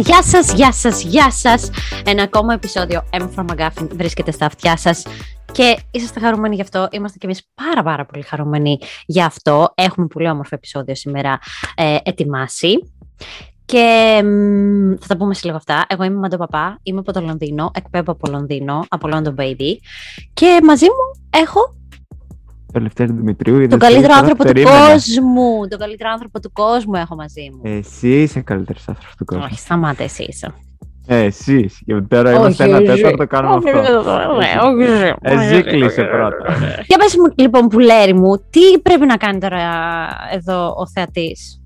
Γεια σας, γεια σας, γεια σας. Ένα ακόμα επεισόδιο M from McGuffin βρίσκεται στα αυτιά σας και είσαστε χαρούμενοι γι' αυτό. Είμαστε κι εμείς πάρα πάρα πολύ χαρούμενοι γι' αυτό. Έχουμε πολύ όμορφο επεισόδιο σήμερα ε, ετοιμάσει. Και μ, θα τα πούμε σε λίγο αυτά. Εγώ είμαι Μαντο Παπά, είμαι από το Λονδίνο, εκπέμπω από Λονδίνο, από London Baby. Και μαζί μου έχω Το Λευτέρη Δημητρίου. είδες τον τι, καλύτερο τώρα άνθρωπο του περίμενα. κόσμου. Τον καλύτερο άνθρωπο του κόσμου έχω μαζί μου. Εσύ είσαι καλύτερος άνθρωπος του κόσμου. Όχι, σταμάτα εσύ είσαι. Ε, εσύ. Και τώρα είμαστε ένα Όχι, τέταρτο, εσύ. κάνουμε Όχι, αυτό. ναι, όχι, εσύ. Εσύ κλείσε πρώτα. Για πες μου λοιπόν πουλέρι μου, τι πρέπει να κάνει τώρα εδώ ο θεατής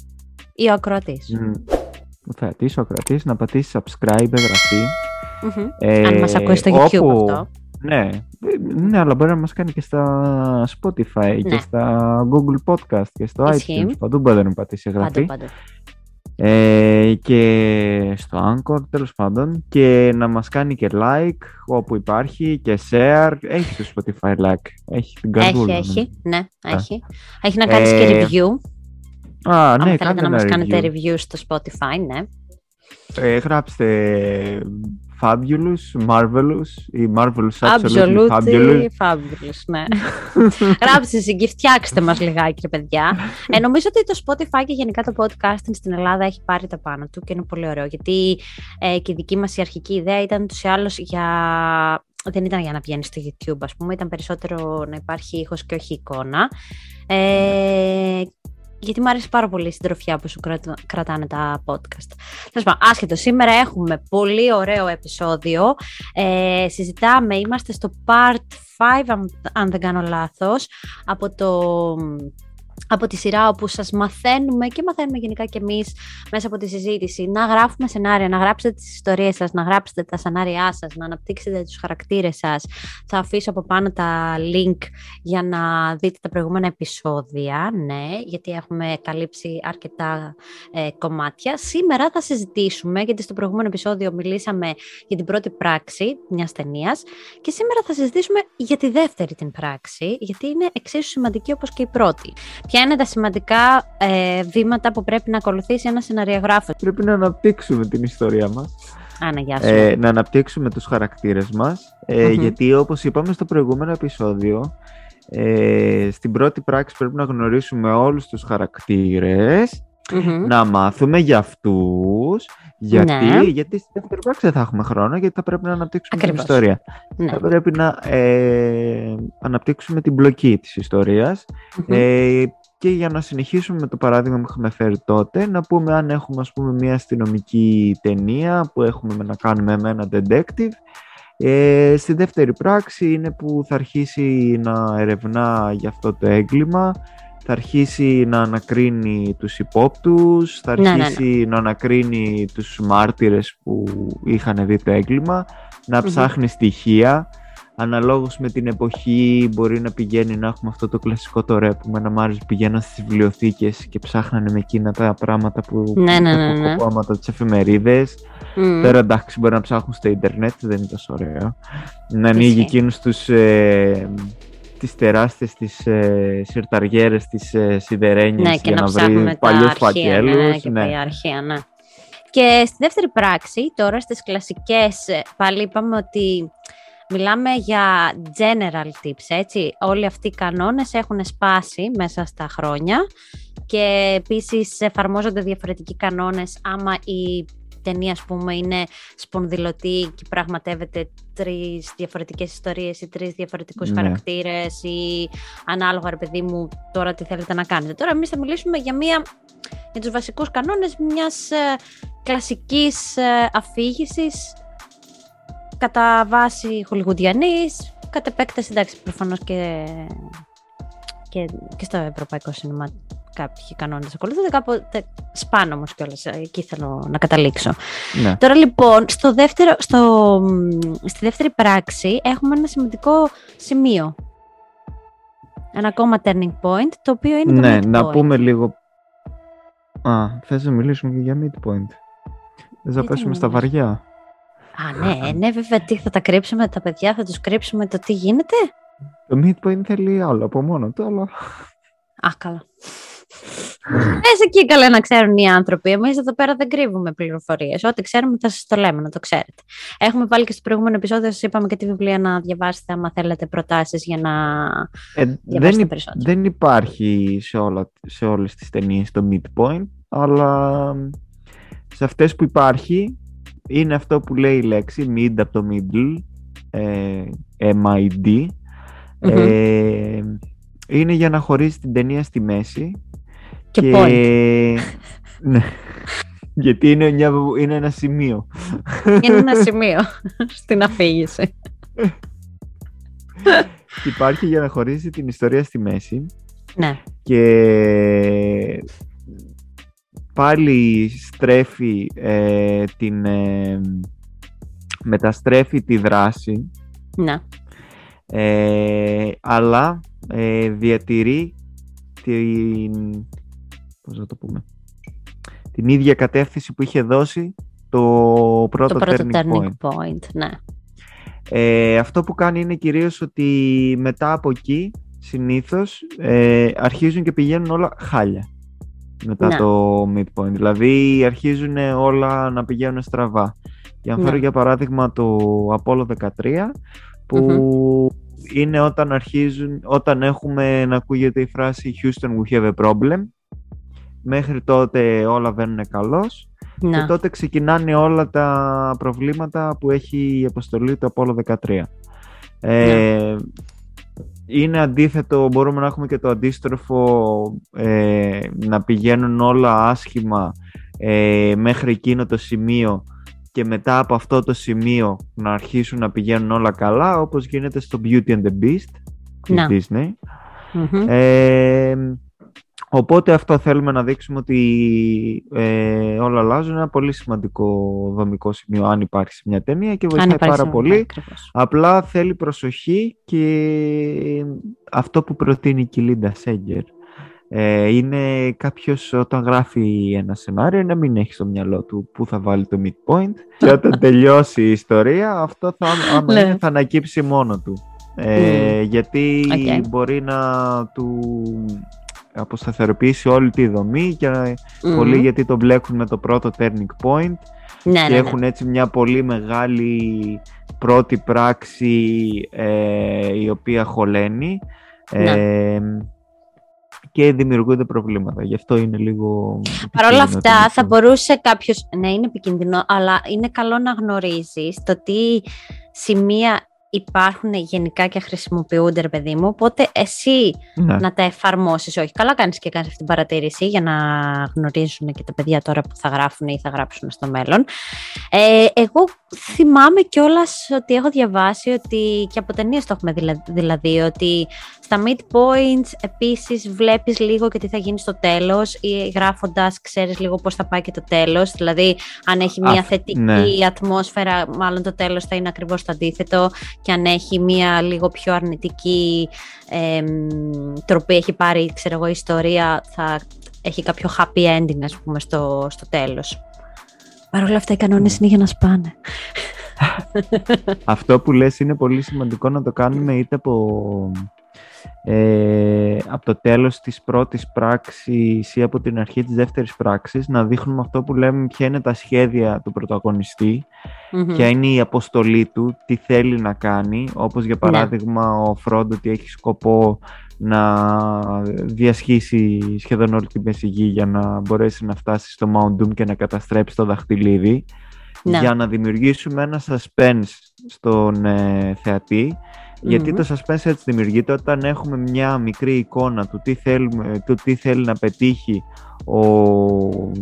ή ο ακροατής; Μμ. Ο θεατής, ο ακροατής, να πατήσει subscribe, εγγραφή. Μμμ. Ε, Αν μας ακούει στο YouTube όπου- αυτό. Ναι, ε, ναι, αλλά μπορεί να μας κάνει και στα Spotify Ναι. και στα Google Podcast και στο Ισχύει. iTunes. Παντού μπορεί να πατήσει εγγραφή. Παντού, παντού. Ε, και στο Anchor τέλος πάντων και να μας κάνει και like όπου υπάρχει και share έχει στο Spotify like έχει την Έχει, καρδούλα έχει, ναι, έχει. Έχει να κάνεις Ε, και review. Α, Αν ναι, θέλετε κάντε να μας ένα κάνετε review. review στο Spotify, ναι. Ε, γράψτε Fabulous, Marvelous ή Marvelous Absolutely, Fabulous. Absolutely fabulous, ναι. Γράψτε εσύ και φτιάξτε μας λιγάκι, ρε παιδιά. Ε, νομίζω ότι το Spotify και γενικά το podcasting στην Ελλάδα έχει πάρει τα πάνω του και είναι πολύ ωραίο. Γιατί ε, και η δική μας η αρχική ιδέα ήταν τους ή άλλως για... Δεν ήταν για να βγαίνεις στο YouTube, ας πούμε, ήταν περισσότερο να υπάρχει ήχος και όχι εικόνα. Ε, γιατί μου αρέσει πάρα πολύ η συντροφιά που σου κρατα- κρατάνε τα podcast. Τέλος πάντων, άσχετο, σήμερα έχουμε πολύ ωραίο επεισόδιο. Ε, συζητάμε, είμαστε στο part 5, αν, αν δεν κάνω λάθος, από, το, από τη σειρά όπου σας μαθαίνουμε και μαθαίνουμε γενικά και εμείς μέσα από τη συζήτηση να γράφουμε σενάρια, να γράψετε τις ιστορίες σας, να γράψετε τα σενάριά σας, να αναπτύξετε τους χαρακτήρες σας. Θα αφήσω από πάνω τα link για να δείτε τα προηγούμενα επεισόδια, ναι, γιατί έχουμε καλύψει αρκετά ε, κομμάτια. Σήμερα θα συζητήσουμε, γιατί στο προηγούμενο επεισόδιο μιλήσαμε για την πρώτη πράξη μιας ταινίας. Και σήμερα θα συζητήσουμε για τη δεύτερη την πράξη, γιατί είναι εξίσου σημαντική όπως και η πρώτη. Ποια είναι τα σημαντικά ε, βήματα που πρέπει να ακολουθήσει ένας σεναριογράφος; Πρέπει να αναπτύξουμε την ιστορία μας. Άνα, γεια σου. ε, να αναπτύξουμε τους χαρακτήρες μας ε, Μμμ. γιατί όπως είπαμε στο προηγούμενο επεισόδιο ε, στην πρώτη πράξη πρέπει να γνωρίσουμε όλους τους χαρακτήρες Μμμ. να μάθουμε για αυτούς γιατί, Ναι. γιατί στη δεύτερη πράξη δεν θα έχουμε χρόνο γιατί θα πρέπει να αναπτύξουμε Ακριβώς. την ιστορία Ναι. θα πρέπει να ε, αναπτύξουμε την μπλοκή της ιστορίας Μμμ. ε, και για να συνεχίσουμε με το παράδειγμα που είχαμε φέρει τότε, να πούμε αν έχουμε ας πούμε μια αστυνομική ταινία που έχουμε με να κάνουμε με ένα detective. Ε, στη δεύτερη πράξη είναι που θα αρχίσει να ερευνά για αυτό το έγκλημα, θα αρχίσει να ανακρίνει τους υπόπτους, θα Ναι, ναι, ναι. αρχίσει να ανακρίνει τους μάρτυρες που είχαν δει το έγκλημα, να Μμμ. ψάχνει στοιχεία, αναλόγως με την εποχή μπορεί να πηγαίνει να έχουμε αυτό το κλασικό το ρεπ που με ένα Μάρις πηγαίναν στις βιβλιοθήκες και ψάχνανε με εκείνα τα πράγματα που Ναι, ναι, ναι, ναι. από κόμματα τις εφημερίδες. Μμ. Τώρα εντάξει μπορεί να ψάχνουν στο ίντερνετ, δεν είναι τόσο ωραίο. Να ανοίγει Ισχύει. εκείνους τους, ε, τις τεράστιες τις ε, σιρταριέρες της ε, σιδερένιας Ναι, και για να, να, ψάχνουμε βρει τα παλιούς αρχεία. Ναι, φακέλους. και ναι. τα αρχεία, ναι. Και στη δεύτερη πράξη, τώρα στις κλασικές, ε, πάλι είπαμε ότι μιλάμε για general tips, έτσι. Όλοι αυτοί οι κανόνες έχουν σπάσει μέσα στα χρόνια και επίσης εφαρμόζονται διαφορετικοί κανόνες άμα η ταινία, ας πούμε, είναι σπονδυλωτή και πραγματεύεται τρεις διαφορετικές ιστορίες ή τρεις διαφορετικούς Ναι. χαρακτήρες ή ανάλογα, ρε παιδί μου, τώρα τι θέλετε να κάνετε. Τώρα εμείς θα μιλήσουμε για, μια, για τους βασικούς κανόνες μιας ε, κλασικής ε, αφήγησης κατά βάση χολιγουδιανής, κατ' επέκταση, εντάξει, προφανώς και, και, και στο ευρωπαϊκό σινεμά κάποιοι κανόνες ακολουθούνται, κάποτε σπάνω όμως κιόλας, ε, εκεί θέλω να καταλήξω. Ναι. Τώρα λοιπόν, στο δεύτερο, στο, στη δεύτερη πράξη έχουμε ένα σημαντικό σημείο. Ένα ακόμα turning point, το οποίο είναι το Ναι, midpoint. να πούμε λίγο. Α, θες να μιλήσουμε και για midpoint. Θες να Γιατί πέσουμε να στα μιλήσουμε; βαριά. Α, ναι, ναι, βέβαια, τι θα τα κρύψουμε τα παιδιά, θα τους κρύψουμε το τι γίνεται. Το midpoint θέλει άλλο από μόνο του, αλλά Α, καλά. Πες εκεί καλά να ξέρουν οι άνθρωποι. Εμείς εδώ πέρα δεν κρύβουμε πληροφορίες. Ό,τι ξέρουμε θα σας το λέμε, να το ξέρετε. Έχουμε πάλι και στο προηγούμενο επεισόδιο, σας είπαμε και τη βιβλία να διαβάσετε, άμα θέλετε προτάσεις για να ε, δεν, δεν υπάρχει σε, όλα, σε όλες τις ταινίες το midpoint, αλλά σε αυτές που υπάρχει είναι αυτό που λέει η λέξη mid από το middle, ε, MID. Ε, είναι για να χωρίσεις την ταινία στη μέση και, και... ναι. Γιατί είναι, μια, είναι ένα σημείο. Είναι ένα σημείο στην αφήγηση. Υπάρχει για να χωρίσει την ιστορία στη μέση. Ναι. Και πάλι στρέφει ε, την... Ε, μεταστρέφει τη δράση. Ναι. Ε, αλλά ε, διατηρεί την, πώς να το πούμε, την ίδια κατεύθυνση που είχε δώσει το πρώτο, το πρώτο turning, point. ναι. Ε, αυτό που κάνει είναι κυρίως ότι μετά από εκεί συνήθως ε, αρχίζουν και πηγαίνουν όλα χάλια μετά ναι. το midpoint. Δηλαδή αρχίζουν όλα να πηγαίνουν στραβά. Για να φέρω ναι. για παράδειγμα το Apollo 13 που είναι όταν αρχίζουν, όταν έχουμε να ακούγεται η φράση Houston we have a problem. Μέχρι τότε όλα βαίνουν καλώς. Και τότε ξεκινάνε όλα τα προβλήματα που έχει η αποστολή του Apollo 13. Ε, είναι αντίθετο, μπορούμε να έχουμε και το αντίστροφο ε, να πηγαίνουν όλα άσχημα ε, μέχρι εκείνο το σημείο και μετά από αυτό το σημείο να αρχίσουν να πηγαίνουν όλα καλά όπως γίνεται στο Beauty and the Beast της Disney. Ε, οπότε αυτό θέλουμε να δείξουμε ότι ε, όλα αλλάζουν. Ένα πολύ σημαντικό δομικό σημείο αν υπάρχει σε μια ταινία και βοηθάει πάρα πολύ. Απλά θέλει προσοχή και αυτό που προτείνει η Κιλίντα Σέγκερ ε, είναι κάποιος όταν γράφει ένα σενάριο να μην έχει στο μυαλό του πού θα βάλει το midpoint και όταν τελειώσει η ιστορία αυτό θα, άμα ναι. θα ανακύψει μόνο του. Ε, Γιατί μπορεί να του αποσταθεροποιήσει όλη τη δομή και mm πολύ γιατί το μπλέκουν με το πρώτο turning point ναι, και ναι, έχουν έτσι μια πολύ μεγάλη πρώτη πράξη ε, η οποία χωλαίνει. Ε, και δημιουργούνται προβλήματα. Γι' αυτό είναι λίγο. Παρ' όλα αυτά, θα μπορούσε κάποιο. Ναι, είναι επικίνδυνο, αλλά είναι καλό να γνωρίζεις το τι σημεία υπάρχουν γενικά και χρησιμοποιούνται, ρε παιδί μου. Οπότε εσύ ναι. να τα εφαρμόσεις. Όχι, καλά κάνεις και κάνεις αυτή την παρατήρηση για να γνωρίζουν και τα παιδιά τώρα που θα γράφουν ή θα γράψουν στο μέλλον. Ε, εγώ θυμάμαι κιόλας ότι έχω διαβάσει ότι και από ταινίες το έχουμε δηλαδή, ότι στα midpoints επίσης βλέπεις λίγο και τι θα γίνει στο τέλος ή γράφοντας ξέρεις λίγο πώς θα πάει και το τέλος. Δηλαδή αν έχει μια θετική ναι. ατμόσφαιρα μάλλον το τέλος θα είναι ακριβώς το αντίθετο και αν έχει μια λίγο πιο αρνητική ε, τροπή έχει πάρει ξέρω εγώ ιστορία θα έχει κάποιο happy ending ας πούμε στο, στο τέλος. Παρ' όλα αυτά οι κανόνες είναι για να σπάνε. Αυτό που λες είναι πολύ σημαντικό να το κάνουμε είτε από, ε, από το τέλος της πρώτης πράξης ή από την αρχή της δεύτερης πράξης να δείχνουμε αυτό που λέμε ποια είναι τα σχέδια του πρωταγωνιστή, ποια είναι η αποστολή του, τι θέλει να κάνει, όπως για ναι. παράδειγμα ο Φρόντο ότι έχει σκοπό να διασχίσει σχεδόν όλη την Μέση για να μπορέσει να φτάσει στο Mount Doom και να καταστρέψει το δαχτυλίδι ναι. για να δημιουργήσουμε ένα suspense στον ε, θεατη γιατί το suspense έτσι δημιουργείται όταν έχουμε μια μικρή εικόνα του τι, θέλουμε, του τι θέλει να πετύχει ο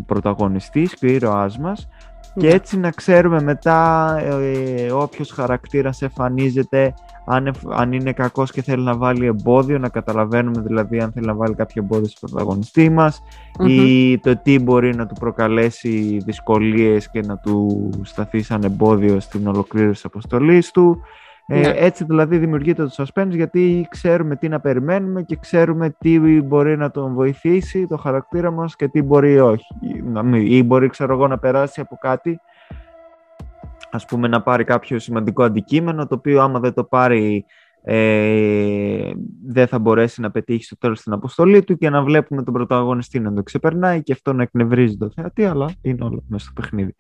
πρωταγωνιστής και ο ήρωάς μας και ναι. έτσι να ξέρουμε μετά ε, όποιος χαρακτήρας εμφανίζεται αν, αν είναι κακός και θέλει να βάλει εμπόδιο, να καταλαβαίνουμε δηλαδή αν θέλει να βάλει κάποιο εμπόδιο στο πρωταγωνιστή μας ή το τι μπορεί να του προκαλέσει δυσκολίες και να του σταθεί σαν εμπόδιο στην ολοκλήρωση της αποστολής του. Ε, ναι. έτσι δηλαδή δημιουργείται το suspense γιατί ξέρουμε τι να περιμένουμε και ξέρουμε τι μπορεί να τον βοηθήσει το χαρακτήρα μας και τι μπορεί όχι. Ή μπορεί ξέρω εγώ να περάσει από κάτι ας πούμε να πάρει κάποιο σημαντικό αντικείμενο το οποίο άμα δεν το πάρει ε, δεν θα μπορέσει να πετύχει στο τέλος την αποστολή του και να βλέπουμε τον πρωταγωνιστή να το ξεπερνάει και αυτό να εκνευρίζει το θεατή, αλλά είναι όλο μέσα στο παιχνίδι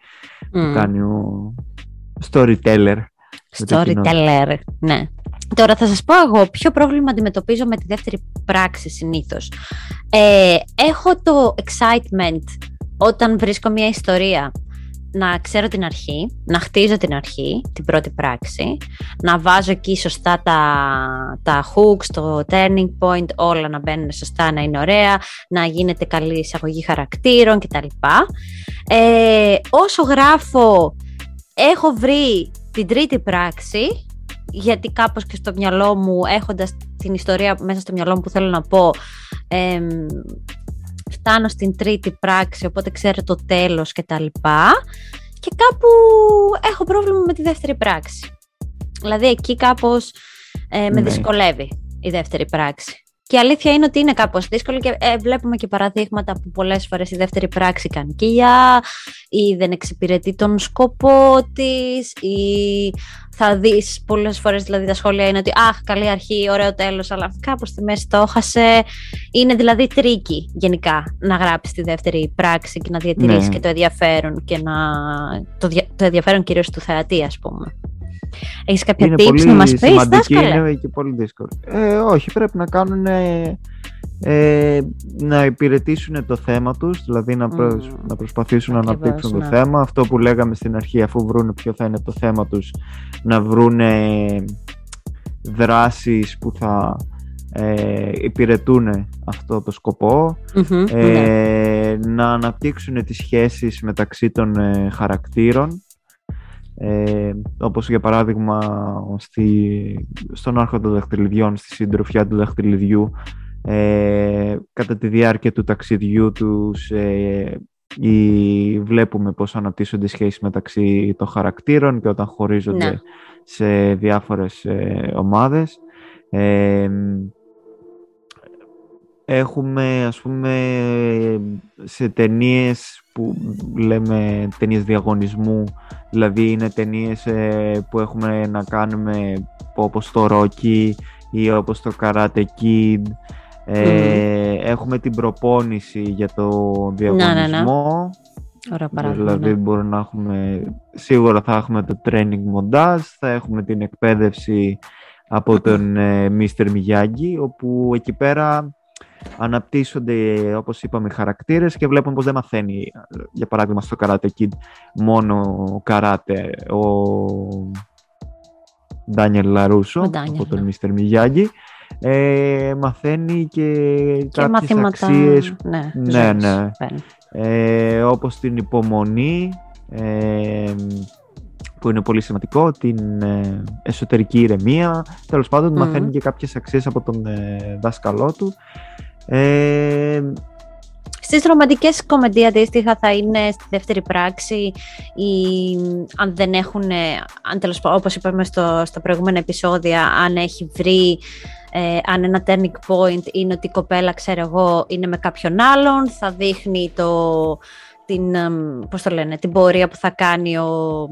που κάνει ο storyteller. Storyteller, ναι. Τώρα θα σας πω εγώ ποιο πρόβλημα αντιμετωπίζω με τη δεύτερη πράξη συνήθως. Ε, έχω το excitement όταν βρίσκω μια ιστορία να ξέρω την αρχή, να χτίζω την αρχή, την πρώτη πράξη, να βάζω εκεί σωστά τα, τα hooks, το turning point, όλα να μπαίνουν σωστά, να είναι ωραία, να γίνεται καλή εισαγωγή χαρακτήρων κτλ. Ε, όσο γράφω, έχω βρει την τρίτη πράξη, γιατί κάπως και στο μυαλό μου, έχοντας την ιστορία μέσα στο μυαλό μου που θέλω να πω, ε, φτάνω στην τρίτη πράξη, οπότε ξέρω το τέλος και τα λοιπά. Και κάπου έχω πρόβλημα με τη δεύτερη πράξη. Δηλαδή εκεί κάπως ε, με ναι. δυσκολεύει η δεύτερη πράξη. Και η αλήθεια είναι ότι είναι κάπως δύσκολο και ε, βλέπουμε και παραδείγματα που πολλές φορές η δεύτερη πράξη κάνει κοιλιά ή δεν εξυπηρετεί τον σκοπό της ή θα δεις πολλές φορές δηλαδή τα σχόλια είναι ότι αχ καλή αρχή, ωραίο τέλος αλλά κάπως στη μέση το έχασε. Είναι δηλαδή tricky γενικά να γράψεις τη δεύτερη πράξη και να διατηρήσεις ναι. και το ενδιαφέρον και να... το, το ενδιαφέρον κυρίως του θεατή ας πούμε. Έχεις κάποια είναι tips να μας πεις, σημαντική, Είναι και πολύ δύσκολο. Ε, όχι, πρέπει να κάνουν ε, να υπηρετήσουν το θέμα τους, δηλαδή να, να προσπαθήσουν να αναπτύξουν το ναι. θέμα. Αυτό που λέγαμε στην αρχή, αφού βρουν ποιο θα είναι το θέμα τους, να βρουν δράσεις που θα ε, υπηρετούν αυτό το σκοπο ε, ναι. να αναπτύξουν τις σχέσεις μεταξύ των ε, χαρακτήρων ε, όπως για παράδειγμα στη, στον άρχο των δαχτυλιδιών, στη συντροφιά του δαχτυλιδιού ε, κατά τη διάρκεια του ταξιδιού τους ε, ή βλέπουμε πώς αναπτύσσονται σχέσεις μεταξύ των χαρακτήρων και όταν χωρίζονται ναι. σε διάφορες ε, ομάδες. Ε, έχουμε ας πούμε σε ταινίες που λέμε ταινίες διαγωνισμού δηλαδή είναι ταινίες ε, που έχουμε να κάνουμε όπως το Rocky ή όπως το Karate Kid ε, έχουμε την προπόνηση για το διαγωνισμό ναι, ναι, δηλαδή ναι. μπορεί να έχουμε σίγουρα θα έχουμε το training montage θα έχουμε την εκπαίδευση από τον ε, Mr. Miyagi όπου εκεί πέρα αναπτύσσονται όπως είπαμε χαρακτήρες και βλέπουμε πως δεν μαθαίνει για παράδειγμα στο Karate Kid μόνο καράτε ο Ντάνιελ Λαρούσο από τον Mr. Miyagi ε, μαθαίνει και, και κάποιες μαθήματα, αξίες ναι, ναι, ναι. Ε, όπως την υπομονή ε, που είναι πολύ σημαντικό, την ε, εσωτερική ηρεμία. Τέλος πάντων, μαθαίνει και κάποιες αξίες από τον ε, δάσκαλό του. Ε, Στις ρομαντικές κομμεντία αντίστοιχα θα είναι στη δεύτερη πράξη ή αν δεν έχουν, αν τέλος, όπως είπαμε στο, στα προηγούμενα επεισόδια, αν έχει βρει ε, αν ένα turning point είναι ότι η κοπέλα, ξέρω εγώ, είναι με κάποιον άλλον, θα δείχνει το, την, πώς το λένε, την πορεία που θα κάνει ο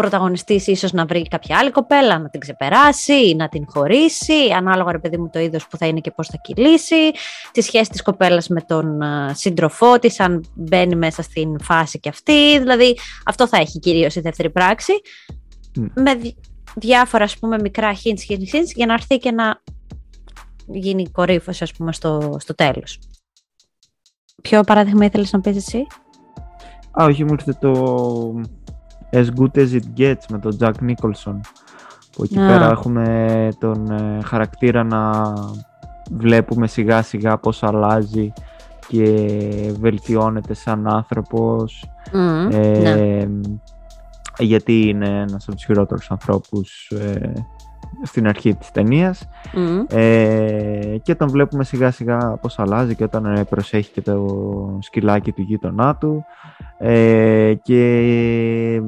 πρωταγωνιστής ίσως να βρει κάποια άλλη κοπέλα, να την ξεπεράσει ή να την χωρίσει, ανάλογα ρε παιδί μου το είδος που θα είναι και πώς θα κυλήσει, τη σχέση της κοπέλας με τον uh, σύντροφό της, αν μπαίνει μέσα στην φάση και αυτή, δηλαδή αυτό θα έχει κυρίως η δεύτερη πράξη. Με διάφορα ας πούμε μικρά hints, hints, hints για να έρθει και να γίνει κορύφωση ας πούμε στο, στο τέλος. Ποιο παράδειγμα ήθελες να πεις εσύ; Α, όχι, μου ήρθε το As Good As It Gets με τον Jack Nicholson που εκεί πέρα έχουμε τον ε, χαρακτήρα να βλέπουμε σιγά σιγά πώς αλλάζει και βελτιώνεται σαν άνθρωπος. Ε, ναι. γιατί είναι ένας από τους χειρότερους ανθρώπους ε, στην αρχή της ταινίας. Ε, και τον βλέπουμε σιγά σιγά πώς αλλάζει και όταν ε, προσέχει και το σκυλάκι του γείτονά του ε, και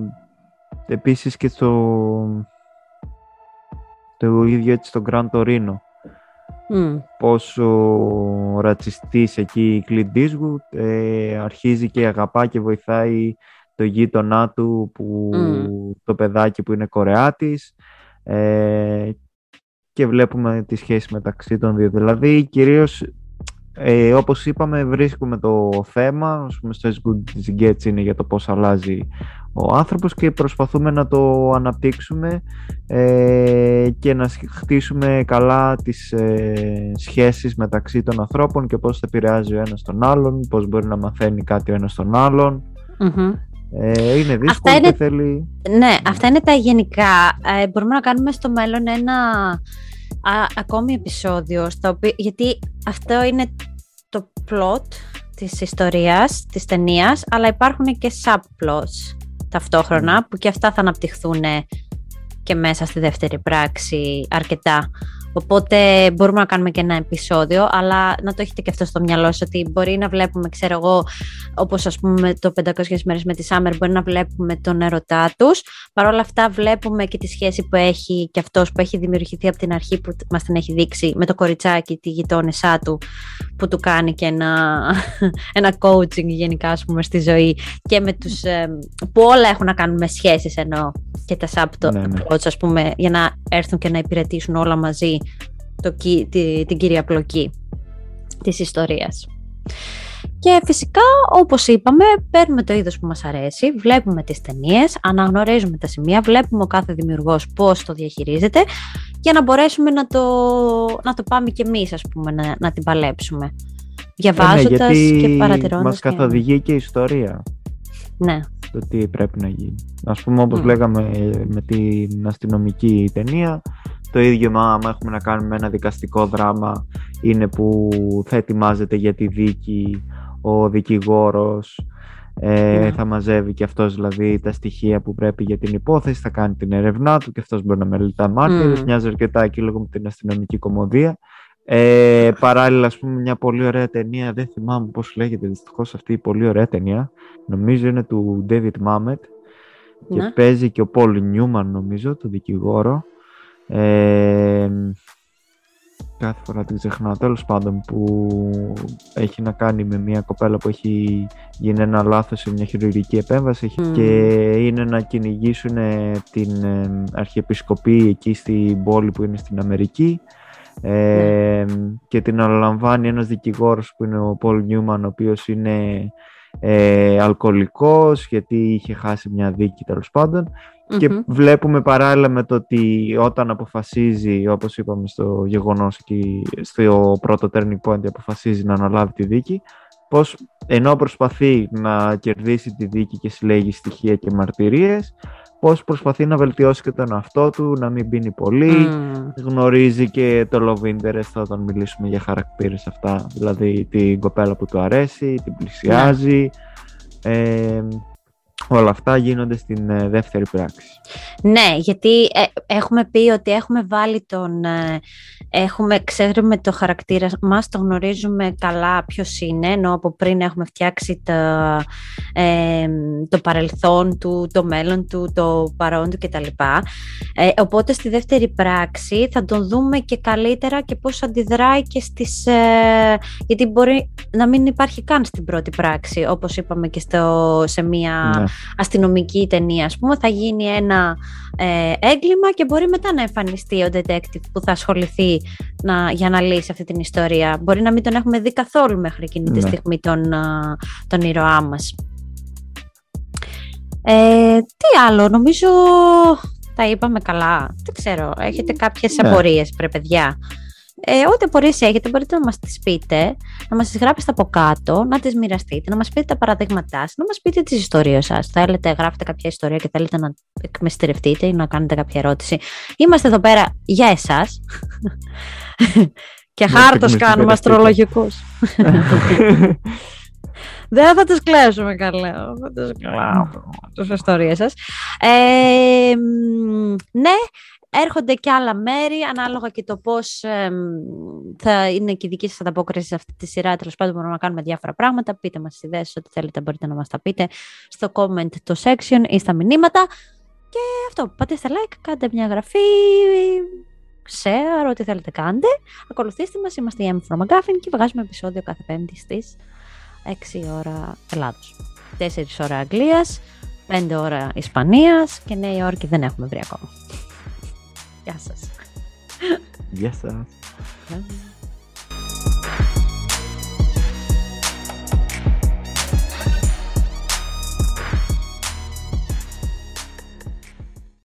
επίσης και στο το ίδιο έτσι στο Grand Torino mm. πόσο ρατσιστής εκεί η Clint Eastwood ε, αρχίζει και αγαπά και βοηθάει το γείτονά του, που, το παιδάκι που είναι Κορεάτης. Ε, και βλέπουμε τη σχέση μεταξύ των δύο. Δηλαδή, κυρίως, ε, όπως είπαμε, βρίσκουμε το θέμα, ας πούμε, στο As Good As Gets είναι για το πώς αλλάζει ο άνθρωπος και προσπαθούμε να το αναπτύξουμε ε, και να χτίσουμε καλά τις ε, σχέσεις μεταξύ των ανθρώπων και πώς θα επηρεάζει ο ένας τον άλλον, πώς μπορεί να μαθαίνει κάτι ο ένας τον αλλον ε, είναι δύσκολο αυτά είναι... και θέλει... Ναι, αυτά είναι τα γενικά. Ε, μπορούμε να κάνουμε στο μέλλον ένα α, ακόμη επεισόδιο, στο οποίο, γιατί αυτό είναι το plot της ιστορίας, της ταινίας, αλλά υπάρχουν και subplots ταυτόχρονα, που και αυτά θα αναπτυχθούν και μέσα στη δεύτερη πράξη αρκετά. Οπότε μπορούμε να κάνουμε και ένα επεισόδιο, αλλά να το έχετε και αυτό στο μυαλό σας ότι μπορεί να βλέπουμε, ξέρω εγώ, όπως ας πούμε το 500 μέρες με τη Σάμερ, μπορεί να βλέπουμε τον ερωτά τους. Παρ' όλα αυτά, βλέπουμε και τη σχέση που έχει και αυτός που έχει δημιουργηθεί από την αρχή που μας την έχει δείξει με το κοριτσάκι, τη γειτόνισά του, που του κάνει και ένα, ένα coaching γενικά, ας πούμε, στη ζωή. Και με τους. που όλα έχουν να κάνουν με σχέσεις ενώ και τα subplots, ναι, ναι. ας πούμε, για να έρθουν και να υπηρετήσουν όλα μαζί το, τη, την κυρία πλοκή της ιστορίας. Και φυσικά, όπως είπαμε, παίρνουμε το είδος που μας αρέσει, βλέπουμε τις ταινίες, αναγνωρίζουμε τα σημεία, βλέπουμε ο κάθε δημιουργός πώς το διαχειρίζεται για να μπορέσουμε να το, να το πάμε και εμείς, ας πούμε, να, να την παλέψουμε. Διαβάζοντας ε, ναι, και παρατηρώντας. Μας καθοδηγεί και η ιστορία. Ναι. Το τι πρέπει να γίνει. Ας πούμε, όπως λέγαμε με την αστυνομική ταινία, το ίδιο άμα έχουμε να κάνουμε ένα δικαστικό δράμα είναι που θα ετοιμάζεται για τη δίκη ο δικηγόρος ε, ναι. θα μαζεύει και αυτός δηλαδή τα στοιχεία που πρέπει για την υπόθεση, θα κάνει την ερευνά του και αυτός μπορεί να μελετά μάρτυρες, mm. μοιάζει αρκετά εκεί λίγο με την αστυνομική κομμωδία. Ε, παράλληλα, ας πούμε, μια πολύ ωραία ταινία, δεν θυμάμαι πώς λέγεται δυστυχώς αυτή η πολύ ωραία ταινία, νομίζω είναι του David Mamet και ναι. παίζει και ο Paul Newman νομίζω, το δικηγόρο κάθε φορά την ξεχνάω. Τέλος πάντων, που έχει να κάνει με μια κοπέλα που έχει γίνει ένα λάθος σε μια χειρουργική επέμβαση και είναι να κυνηγήσουν την αρχιεπισκοπή εκεί στην πόλη που είναι στην Αμερική. Ε, και την αναλαμβάνει ένας δικηγόρος που είναι ο Πολ Νιούμαν ο οποίος είναι ε, αλκοολικός γιατί είχε χάσει μια δίκη τέλος πάντων. Και βλέπουμε παράλληλα με το ότι όταν αποφασίζει, όπως είπαμε στο γεγονός και στο πρώτο turning point αποφασίζει να αναλάβει τη δίκη, πως ενώ προσπαθεί να κερδίσει τη δίκη και συλλέγει στοιχεία και μαρτυρίες, πώς προσπαθεί να βελτιώσει και τον εαυτό του, να μην πίνει πολύ, γνωρίζει και το love interest όταν μιλήσουμε για χαρακτήρες αυτά, δηλαδή την κοπέλα που του αρέσει, την πλησιάζει, ε, όλα αυτά γίνονται στην ε, δεύτερη πράξη. Ναι, γιατί ε, έχουμε πει ότι έχουμε βάλει τον... Ε, έχουμε, ξέρουμε το χαρακτήρα μας, το γνωρίζουμε καλά ποιος είναι, ενώ από πριν έχουμε φτιάξει το, το παρελθόν του, το μέλλον του, το παρόν του κτλ. οπότε στη δεύτερη πράξη θα τον δούμε και καλύτερα και πώς αντιδράει και στις... γιατί μπορεί να μην υπάρχει καν στην πρώτη πράξη, όπως είπαμε και στο, σε μία ναι αστυνομική ταινία, ας πούμε, θα γίνει ένα ε, έγκλημα και μπορεί μετά να εμφανιστεί ο detective που θα ασχοληθεί να, για να λύσει αυτή την ιστορία. Μπορεί να μην τον έχουμε δει καθόλου μέχρι εκείνη τη ναι. στιγμή τον, τον ήρωά μας. Ε, τι άλλο, νομίζω τα είπαμε καλά. Δεν ξέρω, έχετε κάποιες ναι. απορίες, πρέ παιδιά. Ε, ό,τι απορίες έχετε μπορείτε να μας τις πείτε, να μας τις γράψετε από κάτω, να τις μοιραστείτε, να μας πείτε τα παραδείγματά σας, να μας πείτε τις ιστορίες σας. Θέλετε, γράφετε κάποια ιστορία και θέλετε να εκμεστερευτείτε ή να κάνετε κάποια ερώτηση. Είμαστε εδώ πέρα για εσάς. και χάρτος κάνουμε αστρολογικούς. Δεν θα τις κλέσουμε καλά. Θα τις κλάω. Τις ιστορίες σας. Ε, ναι, Έρχονται και άλλα μέρη, ανάλογα και το πώς θα είναι και η δική σας ανταπόκριση σε αυτή τη σειρά. Τέλος πάντων, μπορούμε να κάνουμε διάφορα πράγματα. Πείτε μας ιδέες, ό,τι θέλετε μπορείτε να μας τα πείτε στο comment το section ή στα μηνύματα. Και αυτό, πατήστε like, κάντε μια γραφή, share, ό,τι θέλετε κάντε. Ακολουθήστε μας, είμαστε η M from McGuffin και βγάζουμε επεισόδιο κάθε πέμπτη στις 6 ώρα Ελλάδος. 4 ώρα Αγγλίας, 5 ώρα Ισπανίας και Νέα Υόρκη δεν έχουμε βρει ακόμα. Γεια σας. Γεια σας.